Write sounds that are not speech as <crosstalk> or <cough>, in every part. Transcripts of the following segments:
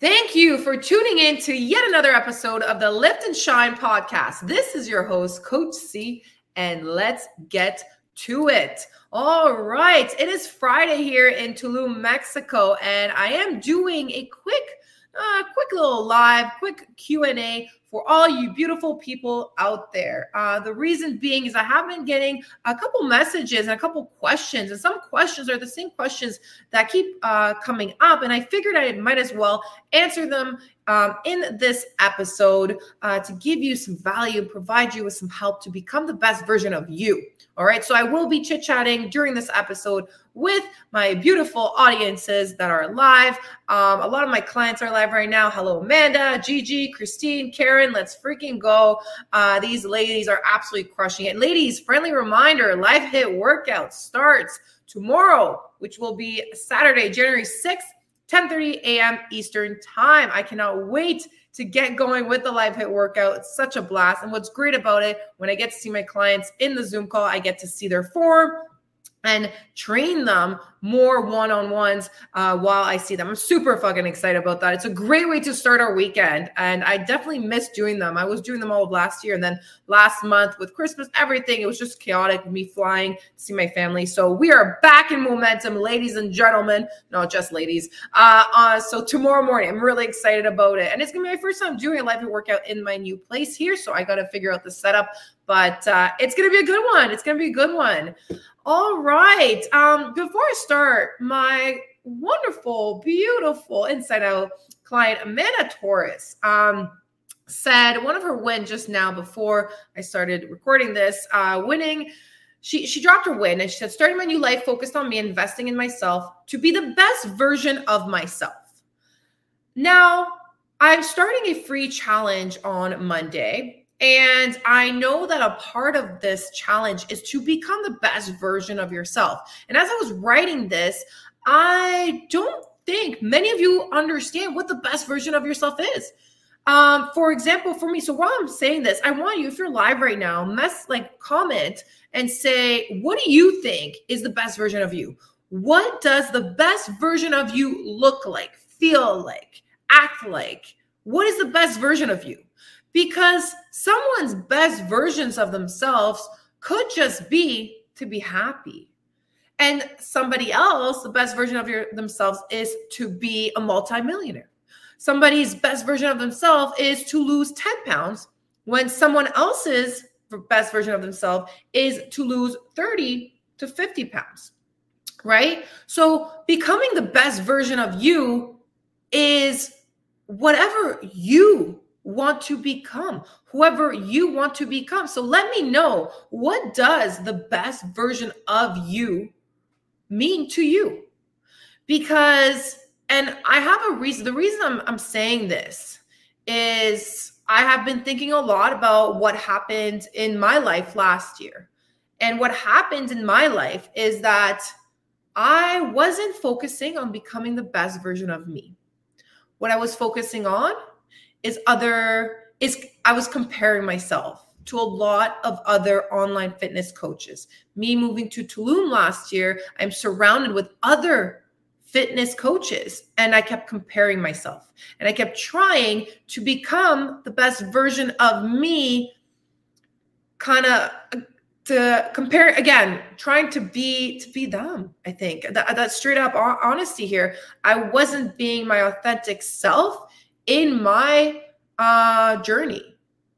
Thank you for tuning in to yet another episode of the Lift and Shine podcast. This is your host, Coach C, and let's get to it. All right, it is Friday here in Tulum, Mexico, and I am doing a quick, uh, quick little live, quick Q and A for all you beautiful people out there. Uh, the reason being is I have been getting a couple messages and a couple questions, and some questions are the same questions that keep uh, coming up. And I figured I might as well answer them um, in this episode uh, to give you some value provide you with some help to become the best version of you. All right. So I will be chit chatting during this episode with my beautiful audiences that are live. Um, a lot of my clients are live right now. Hello, Amanda, Gigi, Christine, Karen. Let's freaking go. Uh, these ladies are absolutely crushing it. Ladies, friendly reminder Live hit workout starts tomorrow, which will be Saturday, January 6th. 10:30 a.m. Eastern Time. I cannot wait to get going with the live hit workout. It's such a blast. And what's great about it, when I get to see my clients in the Zoom call, I get to see their form, and train them more one-on-ones uh, while I see them. I'm super fucking excited about that. It's a great way to start our weekend, and I definitely miss doing them. I was doing them all of last year, and then last month with Christmas, everything it was just chaotic. Me flying to see my family, so we are back in momentum, ladies and gentlemen. Not just ladies. Uh, uh, so tomorrow morning, I'm really excited about it, and it's gonna be my first time doing a live workout in my new place here. So I got to figure out the setup, but uh, it's gonna be a good one. It's gonna be a good one. All right. Um, before I start, my wonderful, beautiful inside out client, Amanda Torres, um, said one of her wins just now before I started recording this, uh, winning. She she dropped her win and she said, starting my new life focused on me, investing in myself to be the best version of myself. Now, I'm starting a free challenge on Monday and I know that a part of this challenge is to become the best version of yourself. And as I was writing this, I don't think many of you understand what the best version of yourself is. Um, for example, for me, so while I'm saying this, I want you, if you're live right now, mess like comment and say, what do you think is the best version of you? What does the best version of you look like, feel like, act like? What is the best version of you? Because someone's best versions of themselves could just be to be happy. And somebody else, the best version of your, themselves is to be a multimillionaire. Somebody's best version of themselves is to lose 10 pounds when someone else's best version of themselves is to lose 30 to 50 pounds. Right? So becoming the best version of you is whatever you want to become, whoever you want to become. So let me know what does the best version of you mean to you? Because, and I have a reason, the reason I'm, I'm saying this is I have been thinking a lot about what happened in my life last year. And what happened in my life is that I wasn't focusing on becoming the best version of me. What I was focusing on is other is I was comparing myself to a lot of other online fitness coaches. Me moving to Tulum last year, I'm surrounded with other fitness coaches and I kept comparing myself and I kept trying to become the best version of me kind of to compare again trying to be to be them i think that, that straight up honesty here i wasn't being my authentic self in my uh, journey.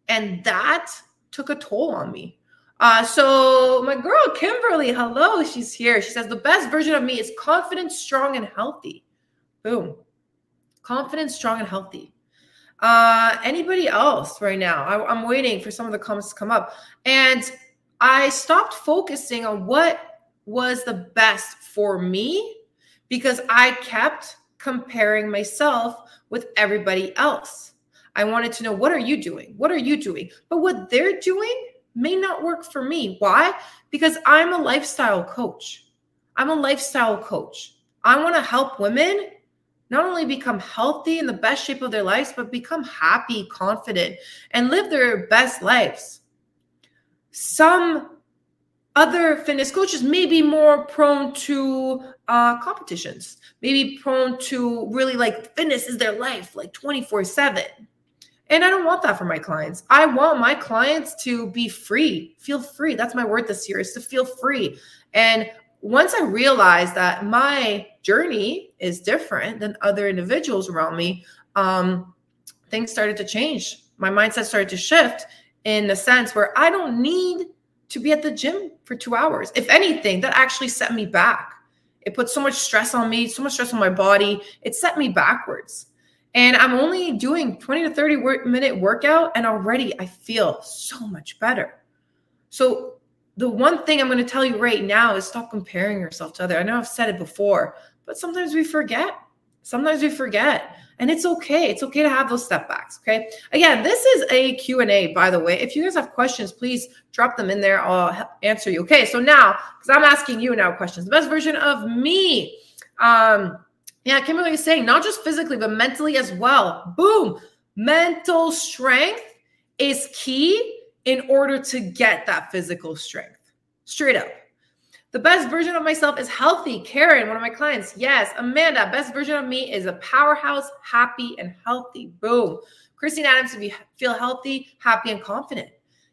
And that took a toll on me. Uh, so my girl Kimberly, hello, she's here. She says the best version of me is confident, strong, and healthy. Boom. Confident, strong, and healthy. Uh, anybody else right now? I, I'm waiting for some of the comments to come up. And I stopped focusing on what was the best for me because I kept comparing myself with everybody else. I wanted to know what are you doing? What are you doing? But what they're doing may not work for me. Why? Because I'm a lifestyle coach. I'm a lifestyle coach. I want to help women not only become healthy in the best shape of their lives, but become happy, confident, and live their best lives. Some other fitness coaches may be more prone to uh, competitions, maybe prone to really like fitness is their life, like 24 7. And I don't want that for my clients. I want my clients to be free, feel free. That's my word this year is to feel free. And once I realized that my journey is different than other individuals around me, um, things started to change. My mindset started to shift in the sense where I don't need to be at the gym for two hours. If anything, that actually set me back. It put so much stress on me, so much stress on my body. It set me backwards. And I'm only doing 20 to 30 work, minute workout, and already I feel so much better. So, the one thing I'm going to tell you right now is stop comparing yourself to other. I know I've said it before, but sometimes we forget. Sometimes we forget and it's okay. It's okay to have those step backs okay? Again this is a q&a by the way. If you guys have questions please drop them in there. I'll answer you. Okay so now because i'm asking you now questions. The best version of me um yeah kimberly is saying. Not just physically but mentally as well. Boom! Mental strength is key in order to get that physical strength. Straight up the best version of myself is healthy. Karen, one of my clients. Yes. Amanda, best version of me is a powerhouse, happy, and healthy. Boom. Christine Adams, if you feel healthy, happy, and confident.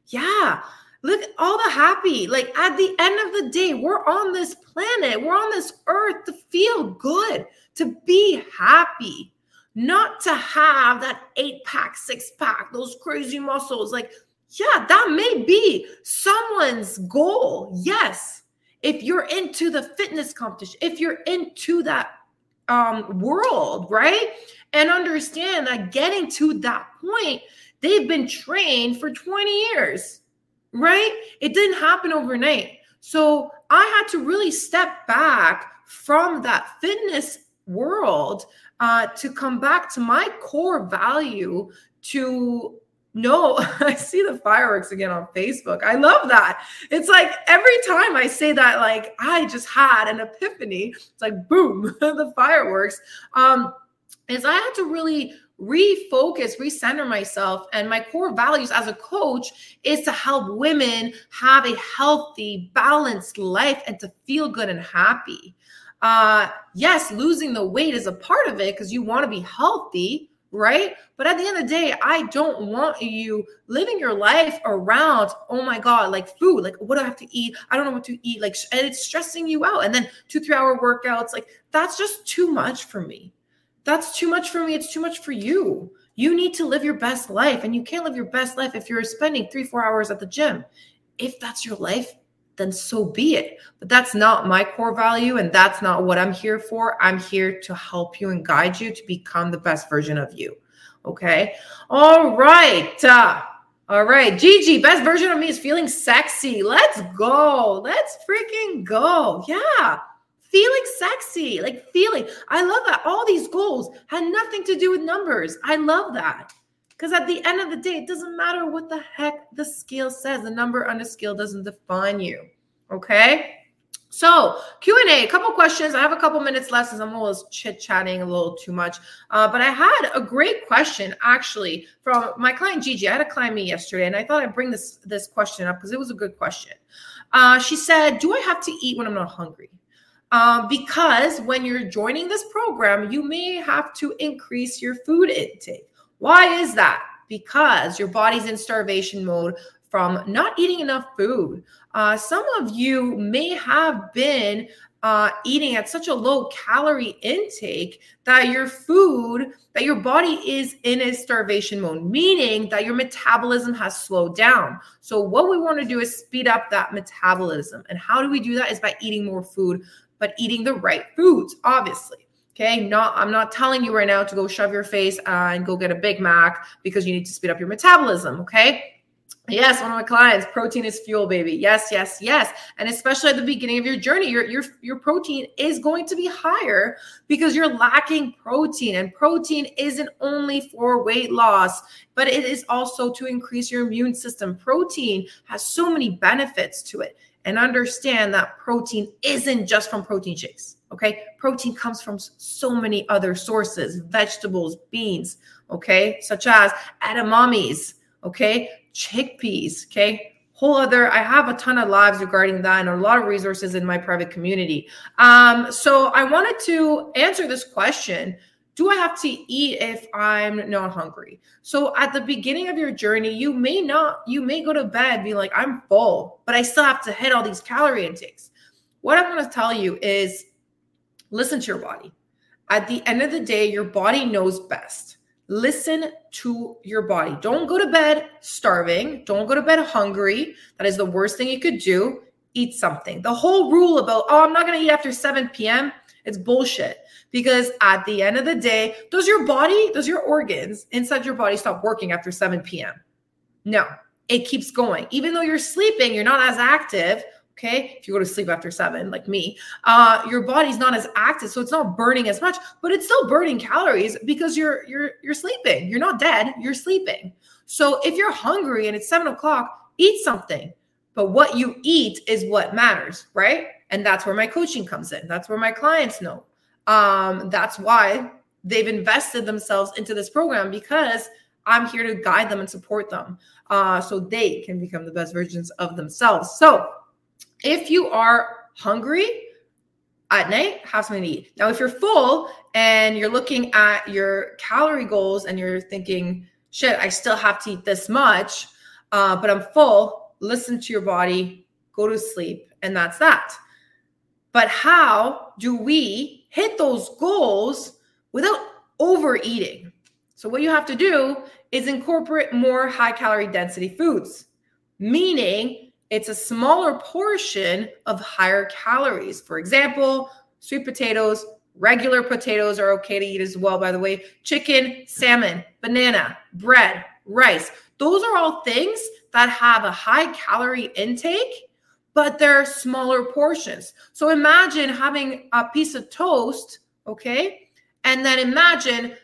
Yeah. Look, all the happy. Like at the end of the day, we're on this planet, we're on this earth to feel good, to be happy, not to have that eight pack, six pack, those crazy muscles. Like, yeah, that may be someone's goal. Yes if you're into the fitness competition, if you're into that um, world, right? And understand that getting to that point, they've been trained for 20 years, right? It didn't happen overnight. So I had to really step back from that fitness world uh, to come back to my core value to no, <laughs> I see the fireworks again on Facebook. I love that. It's like every time I say that, like I just had an epiphany. It's like boom, <laughs> the fireworks. Um, is I had to really refocus, recenter myself. And my core values as a coach is to help women have a healthy, balanced life and to feel good and happy. Uh, yes, losing the weight is a part of it because you want to be healthy right? But at the end of the day, I don't want you living your life around, oh my God, like food, like what do I have to eat? I don't know what to eat. Like, and it's stressing you out. And then two, three hour workouts, like that's just too much for me. That's too much for me. It's too much for you. You need to live your best life. And you can't live your best life if you're spending three, four hours at the gym. If that's your life, then so be it. But that's not my core value. And that's not what I'm here for. I'm here to help you and guide you to become the best version of you. Okay. All right. Uh, all right. Gigi, best version of me is feeling sexy. Let's go. Let's freaking go. Yeah. Feeling sexy, like feeling. I love that. All these goals had nothing to do with numbers. I love that. Because at the end of the day, it doesn't matter what the heck the scale says. The number on the scale doesn't define you. Okay. So Q&A, a couple questions. I have a couple minutes left since I'm always chit-chatting a little too much. Uh, but I had a great question actually from my client Gigi. I had a client me yesterday and I thought I'd bring this, this question up because it was a good question. Uh, she said, do I have to eat when I'm not hungry? Um, because when you're joining this program, you may have to increase your food intake. Why is that? Because your body's in starvation mode from not eating enough food. Uh, some of you may have been uh, eating at such a low calorie intake that your food, that your body is in a starvation mode, meaning that your metabolism has slowed down. So, what we want to do is speed up that metabolism. And how do we do that? Is by eating more food, but eating the right foods, obviously. Okay, not I'm not telling you right now to go shove your face and go get a Big Mac because you need to speed up your metabolism. Okay. Yes, one of my clients, protein is fuel, baby. Yes, yes, yes. And especially at the beginning of your journey, your, your, your protein is going to be higher because you're lacking protein. And protein isn't only for weight loss, but it is also to increase your immune system. Protein has so many benefits to it. And understand that protein isn't just from protein shakes. Okay. Protein comes from so many other sources, vegetables, beans, okay, such as edamames, okay, chickpeas, okay, whole other i have a ton of lives regarding that and a lot of resources in my private community. Um, so i wanted to answer this question. Do i have to eat if i'm not hungry? So at the beginning of your journey you may not you may go to bed be like i'm full but i still have to hit all these calorie intakes. What i'm going to tell you is listen to your body at the end of the day your body knows best listen to your body. Don't go to bed starving. Don't go to bed hungry. That is the worst thing you could do. Eat something. The whole rule about, oh, I'm not going to eat after 7 p.m., it's bullshit. Because at the end of the day, does your body, does your organs inside your body stop working after 7 p.m.? No, it keeps going. Even though you're sleeping, you're not as active Okay. If you go to sleep after seven, like me, uh, your body's not as active. So it's not burning as much, but it's still burning calories because you're you're you're sleeping. You're not dead, you're sleeping. So if you're hungry and it's seven o'clock, eat something. But what you eat is what matters, right? And that's where my coaching comes in. That's where my clients know. Um, that's why they've invested themselves into this program because I'm here to guide them and support them uh, so they can become the best versions of themselves. So if you are hungry at night, have something to eat. Now, if you're full and you're looking at your calorie goals and you're thinking, shit, I still have to eat this much, uh, but I'm full, listen to your body, go to sleep, and that's that. But how do we hit those goals without overeating? So, what you have to do is incorporate more high calorie density foods, meaning it's a smaller portion of higher calories. For example, sweet potatoes, regular potatoes are okay to eat as well, by the way. Chicken, salmon, banana, bread, rice. Those are all things that have a high calorie intake, but they're smaller portions. So imagine having a piece of toast, okay? And then imagine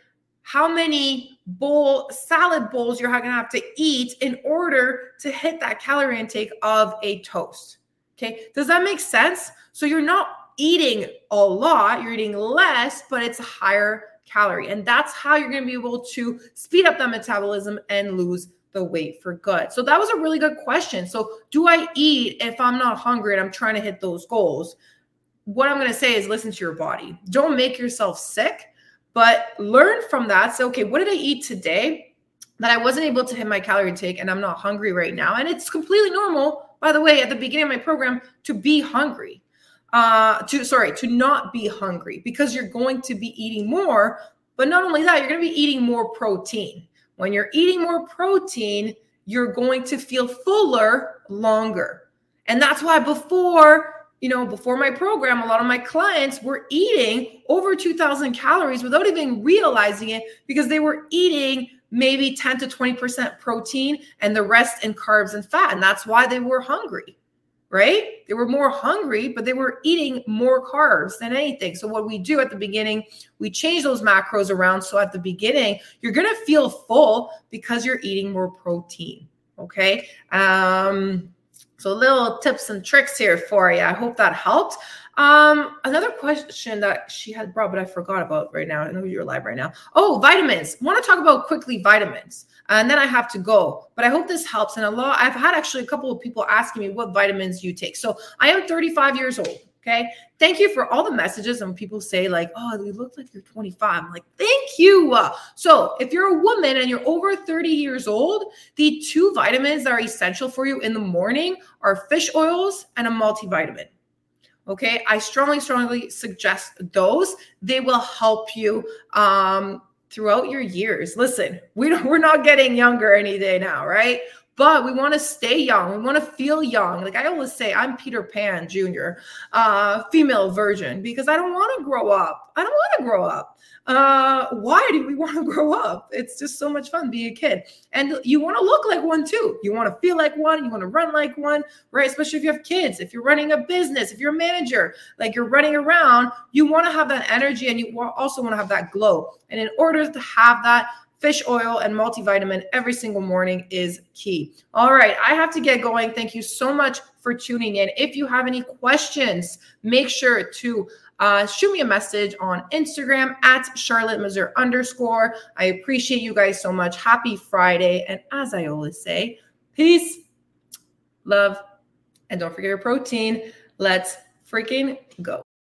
how many bowl salad bowls you're going to have to eat in order to hit that calorie intake of a toast. Okay. Does that make sense? So you're not eating a lot, you're eating less, but it's a higher calorie. And that's how you're going to be able to speed up that metabolism and lose the weight for good. So that was a really good question. So, do I eat if I'm not hungry and I'm trying to hit those goals? What I'm going to say is listen to your body. Don't make yourself sick but learn from that. So, okay, what did I eat today that I wasn't able to hit my calorie intake and I'm not hungry right now? And it's completely normal, by the way, at the beginning of my program to be hungry. Uh, to sorry, to not be hungry because you're going to be eating more. But not only that, you're going to be eating more protein. When you're eating more protein, you're going to feel fuller longer. And that's why before you know, before my program, a lot of my clients were eating over 2000 calories without even realizing it because they were eating maybe 10 to 20% protein and the rest in carbs and fat. And that's why they were hungry, right? They were more hungry, but they were eating more carbs than anything. So, what we do at the beginning, we change those macros around. So, at the beginning, you're going to feel full because you're eating more protein. Okay. Um, so little tips and tricks here for you. I hope that helped. Um, another question that she had brought, but I forgot about right now. I know you're live right now. Oh, vitamins. want to talk about quickly vitamins, and then I have to go. But I hope this helps. And a lot, I've had actually a couple of people asking me what vitamins you take. So I am 35 years old. Okay. Thank you for all the messages. And people say, like, oh, you look like you're 25. I'm like, thank you. So if you're a woman and you're over 30 years old, the two vitamins that are essential for you in the morning are fish oils and a multivitamin. Okay. I strongly, strongly suggest those. They will help you um, throughout your years. Listen, we don't, we're not getting younger any day now, right? But we want to stay young. We want to feel young. Like I always say, I'm Peter Pan Jr., uh, female version, because I don't want to grow up. I don't want to grow up. Uh, why do we want to <laughs> grow up? It's just so much fun being a kid. And you want to look like one too. You want to feel like one. You want to run like one, right? Especially if you have kids, if you're running a business, if you're a manager, like you're running around, you want to have that energy and you also want to have that glow. And in order to have that, fish oil and multivitamin every single morning is key. All right, I have to get going. Thank you so much for tuning in. If you have any questions, make sure to uh, shoot me a message on Instagram at Charlotte Mazur underscore. I appreciate you guys so much. Happy Friday. And as I always say, peace love, and don't forget your protein. Let's freaking go.